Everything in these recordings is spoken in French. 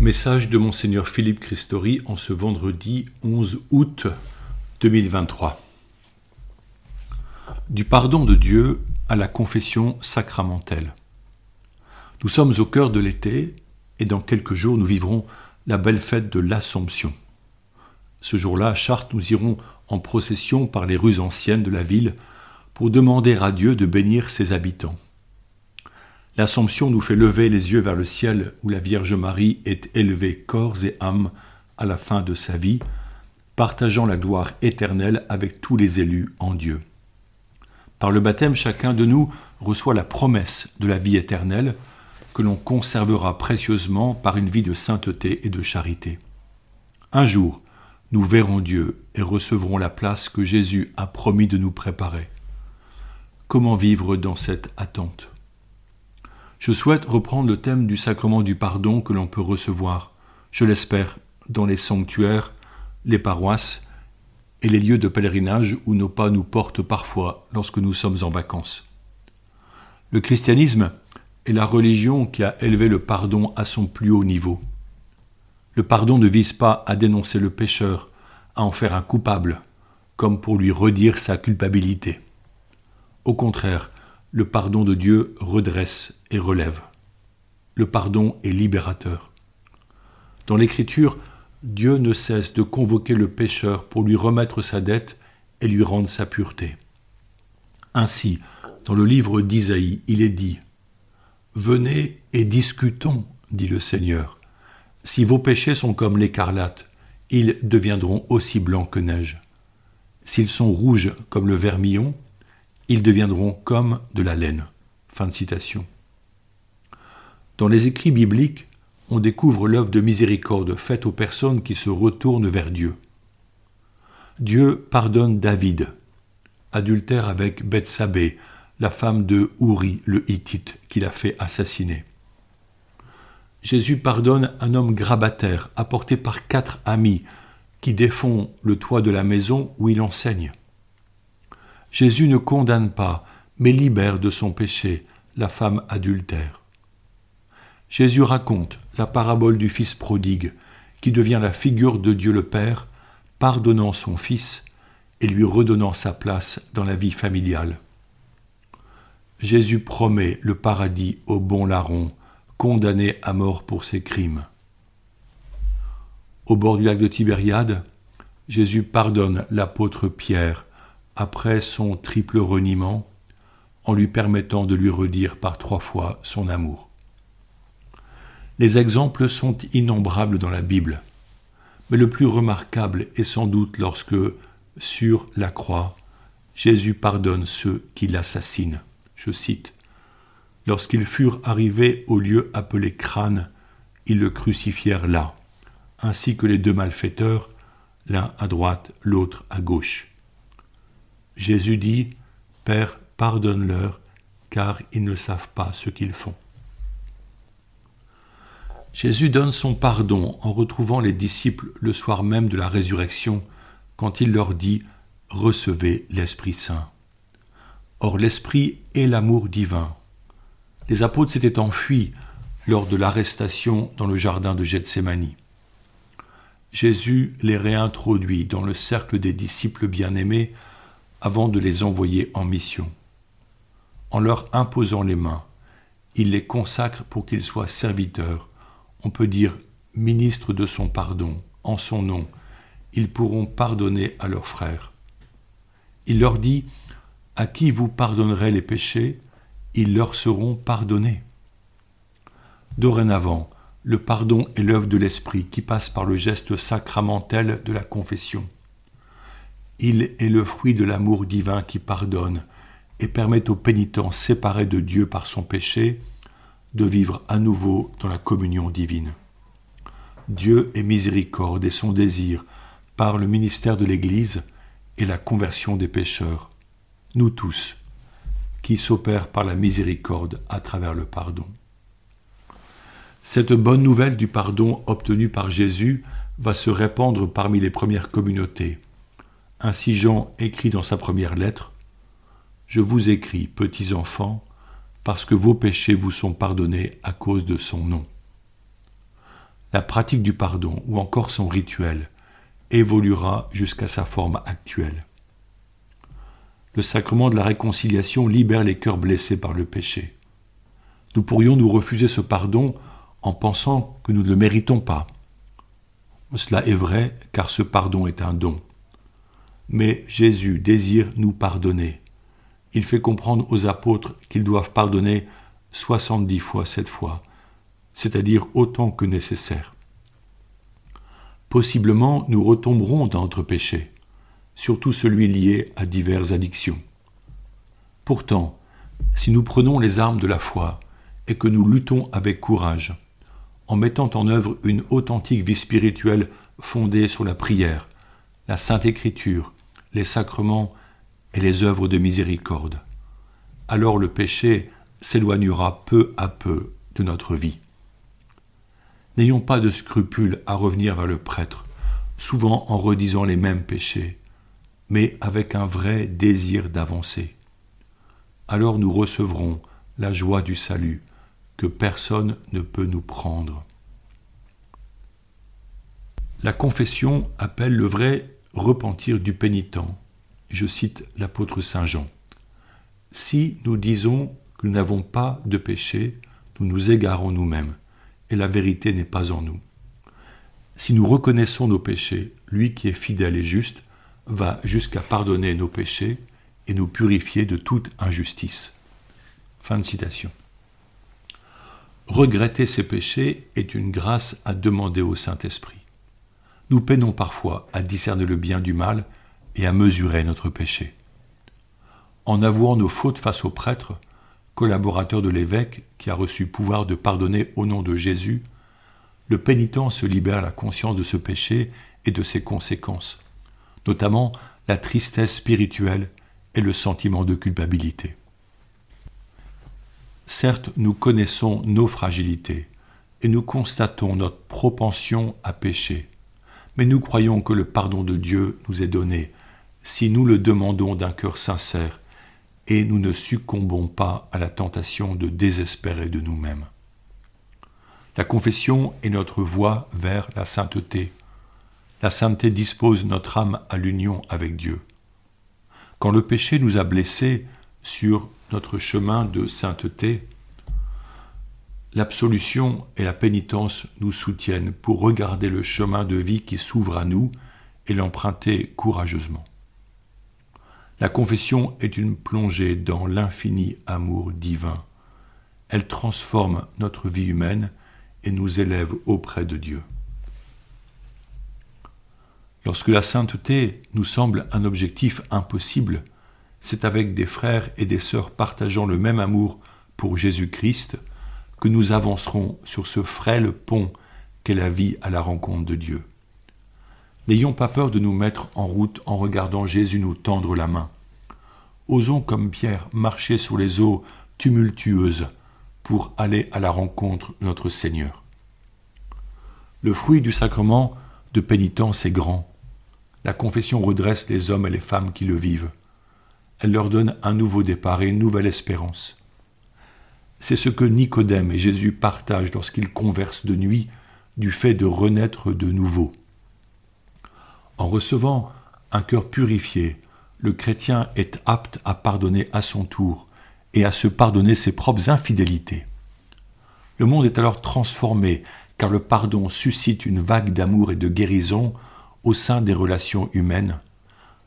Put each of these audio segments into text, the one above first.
Message de Monseigneur Philippe Christori en ce vendredi 11 août 2023. Du pardon de Dieu à la confession sacramentelle. Nous sommes au cœur de l'été et dans quelques jours nous vivrons la belle fête de l'Assomption. Ce jour-là, à Chartres, nous irons en procession par les rues anciennes de la ville pour demander à Dieu de bénir ses habitants. L'Assomption nous fait lever les yeux vers le ciel où la Vierge Marie est élevée corps et âme à la fin de sa vie, partageant la gloire éternelle avec tous les élus en Dieu. Par le baptême, chacun de nous reçoit la promesse de la vie éternelle que l'on conservera précieusement par une vie de sainteté et de charité. Un jour, nous verrons Dieu et recevrons la place que Jésus a promis de nous préparer. Comment vivre dans cette attente? Je souhaite reprendre le thème du sacrement du pardon que l'on peut recevoir, je l'espère, dans les sanctuaires, les paroisses et les lieux de pèlerinage où nos pas nous portent parfois lorsque nous sommes en vacances. Le christianisme est la religion qui a élevé le pardon à son plus haut niveau. Le pardon ne vise pas à dénoncer le pécheur, à en faire un coupable, comme pour lui redire sa culpabilité. Au contraire, le pardon de Dieu redresse et relève. Le pardon est libérateur. Dans l'Écriture, Dieu ne cesse de convoquer le pécheur pour lui remettre sa dette et lui rendre sa pureté. Ainsi, dans le livre d'Isaïe, il est dit Venez et discutons, dit le Seigneur. Si vos péchés sont comme l'écarlate, ils deviendront aussi blancs que neige. S'ils sont rouges comme le vermillon, ils deviendront comme de la laine. Dans les écrits bibliques, on découvre l'œuvre de miséricorde faite aux personnes qui se retournent vers Dieu. Dieu pardonne David, adultère avec Bethsabée, la femme de Ouri le Hittite, qu'il a fait assassiner. Jésus pardonne un homme grabataire apporté par quatre amis qui défont le toit de la maison où il enseigne. Jésus ne condamne pas, mais libère de son péché la femme adultère. Jésus raconte la parabole du Fils prodigue, qui devient la figure de Dieu le Père, pardonnant son Fils et lui redonnant sa place dans la vie familiale. Jésus promet le paradis au bon larron, condamné à mort pour ses crimes. Au bord du lac de Tibériade, Jésus pardonne l'apôtre Pierre, après son triple reniement, en lui permettant de lui redire par trois fois son amour. Les exemples sont innombrables dans la Bible, mais le plus remarquable est sans doute lorsque, sur la croix, Jésus pardonne ceux qui l'assassinent. Je cite Lorsqu'ils furent arrivés au lieu appelé crâne, ils le crucifièrent là, ainsi que les deux malfaiteurs, l'un à droite, l'autre à gauche. Jésus dit, Père, pardonne-leur, car ils ne savent pas ce qu'ils font. Jésus donne son pardon en retrouvant les disciples le soir même de la résurrection, quand il leur dit Recevez l'Esprit Saint. Or l'Esprit est l'amour divin. Les apôtres s'étaient enfuis lors de l'arrestation dans le jardin de Gethsémani. Jésus les réintroduit dans le cercle des disciples bien-aimés avant de les envoyer en mission. En leur imposant les mains, il les consacre pour qu'ils soient serviteurs, on peut dire ministres de son pardon, en son nom, ils pourront pardonner à leurs frères. Il leur dit, à qui vous pardonnerez les péchés, ils leur seront pardonnés. Dorénavant, le pardon est l'œuvre de l'Esprit qui passe par le geste sacramentel de la confession. Il est le fruit de l'amour divin qui pardonne et permet aux pénitents séparés de Dieu par son péché de vivre à nouveau dans la communion divine. Dieu est miséricorde et son désir, par le ministère de l'Église, et la conversion des pécheurs, nous tous, qui s'opèrent par la miséricorde à travers le pardon. Cette bonne nouvelle du pardon obtenu par Jésus va se répandre parmi les premières communautés ainsi Jean écrit dans sa première lettre, Je vous écris, petits enfants, parce que vos péchés vous sont pardonnés à cause de son nom. la pratique du pardon ou encore son rituel évoluera jusqu'à sa forme actuelle. Le sacrement de la réconciliation libère les cœurs blessés par le péché. Nous pourrions nous refuser ce pardon en pensant que nous ne le méritons pas. Cela est vrai car ce pardon est un don. Mais Jésus désire nous pardonner. Il fait comprendre aux apôtres qu'ils doivent pardonner soixante-dix fois sept fois, c'est-à-dire autant que nécessaire. Possiblement, nous retomberons dans notre péché, surtout celui lié à diverses addictions. Pourtant, si nous prenons les armes de la foi et que nous luttons avec courage, en mettant en œuvre une authentique vie spirituelle fondée sur la prière, la sainte écriture, les sacrements et les œuvres de miséricorde, alors le péché s'éloignera peu à peu de notre vie. N'ayons pas de scrupule à revenir vers le prêtre, souvent en redisant les mêmes péchés, mais avec un vrai désir d'avancer. Alors nous recevrons la joie du salut que personne ne peut nous prendre. La confession appelle le vrai repentir du pénitent. Je cite l'apôtre Saint Jean. Si nous disons que nous n'avons pas de péché, nous nous égarons nous-mêmes, et la vérité n'est pas en nous. Si nous reconnaissons nos péchés, lui qui est fidèle et juste va jusqu'à pardonner nos péchés et nous purifier de toute injustice. Fin de citation. Regretter ses péchés est une grâce à demander au Saint-Esprit. Nous peinons parfois à discerner le bien du mal et à mesurer notre péché. En avouant nos fautes face au prêtre, collaborateur de l'évêque qui a reçu pouvoir de pardonner au nom de Jésus, le pénitent se libère la conscience de ce péché et de ses conséquences, notamment la tristesse spirituelle et le sentiment de culpabilité. Certes, nous connaissons nos fragilités et nous constatons notre propension à pécher, mais nous croyons que le pardon de Dieu nous est donné si nous le demandons d'un cœur sincère et nous ne succombons pas à la tentation de désespérer de nous-mêmes. La confession est notre voie vers la sainteté. La sainteté dispose notre âme à l'union avec Dieu. Quand le péché nous a blessés sur notre chemin de sainteté, l'absolution et la pénitence nous soutiennent pour regarder le chemin de vie qui s'ouvre à nous et l'emprunter courageusement. La confession est une plongée dans l'infini amour divin. Elle transforme notre vie humaine et nous élève auprès de Dieu. Lorsque la sainteté nous semble un objectif impossible, c'est avec des frères et des sœurs partageant le même amour pour Jésus-Christ que nous avancerons sur ce frêle pont qu'est la vie à la rencontre de Dieu. N'ayons pas peur de nous mettre en route en regardant Jésus nous tendre la main. Osons comme Pierre marcher sur les eaux tumultueuses pour aller à la rencontre de notre Seigneur. Le fruit du sacrement de pénitence est grand. La confession redresse les hommes et les femmes qui le vivent. Elle leur donne un nouveau départ et une nouvelle espérance. C'est ce que Nicodème et Jésus partagent lorsqu'ils conversent de nuit du fait de renaître de nouveau. En recevant un cœur purifié, le chrétien est apte à pardonner à son tour et à se pardonner ses propres infidélités. Le monde est alors transformé car le pardon suscite une vague d'amour et de guérison au sein des relations humaines,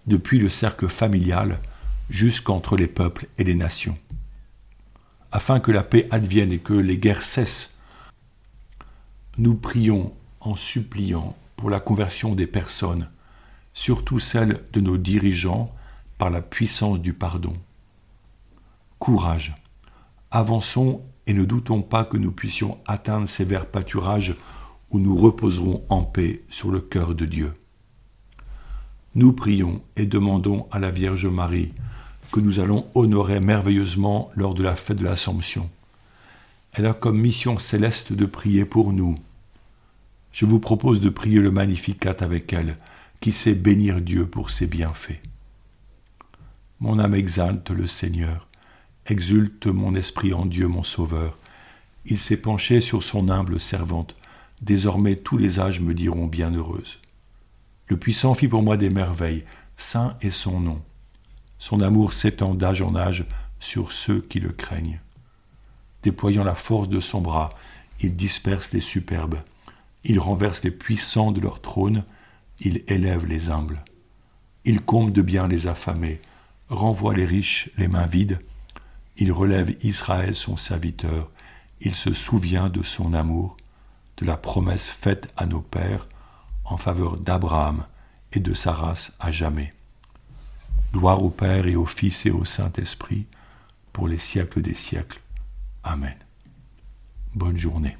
depuis le cercle familial jusqu'entre les peuples et les nations afin que la paix advienne et que les guerres cessent. Nous prions en suppliant pour la conversion des personnes, surtout celle de nos dirigeants, par la puissance du pardon. Courage. Avançons et ne doutons pas que nous puissions atteindre ces verts pâturages où nous reposerons en paix sur le cœur de Dieu. Nous prions et demandons à la Vierge Marie que nous allons honorer merveilleusement lors de la fête de l'Assomption. Elle a comme mission céleste de prier pour nous. Je vous propose de prier le Magnificat avec elle, qui sait bénir Dieu pour ses bienfaits. Mon âme exalte le Seigneur, exulte mon esprit en Dieu mon Sauveur. Il s'est penché sur son humble servante, désormais tous les âges me diront bienheureuse. Le puissant fit pour moi des merveilles, saint est son nom. Son amour s'étend d'âge en âge sur ceux qui le craignent. Déployant la force de son bras, il disperse les superbes, il renverse les puissants de leur trône, il élève les humbles. Il comble de bien les affamés, renvoie les riches les mains vides, il relève Israël son serviteur, il se souvient de son amour, de la promesse faite à nos pères en faveur d'Abraham et de sa race à jamais. Gloire au Père et au Fils et au Saint-Esprit, pour les siècles des siècles. Amen. Bonne journée.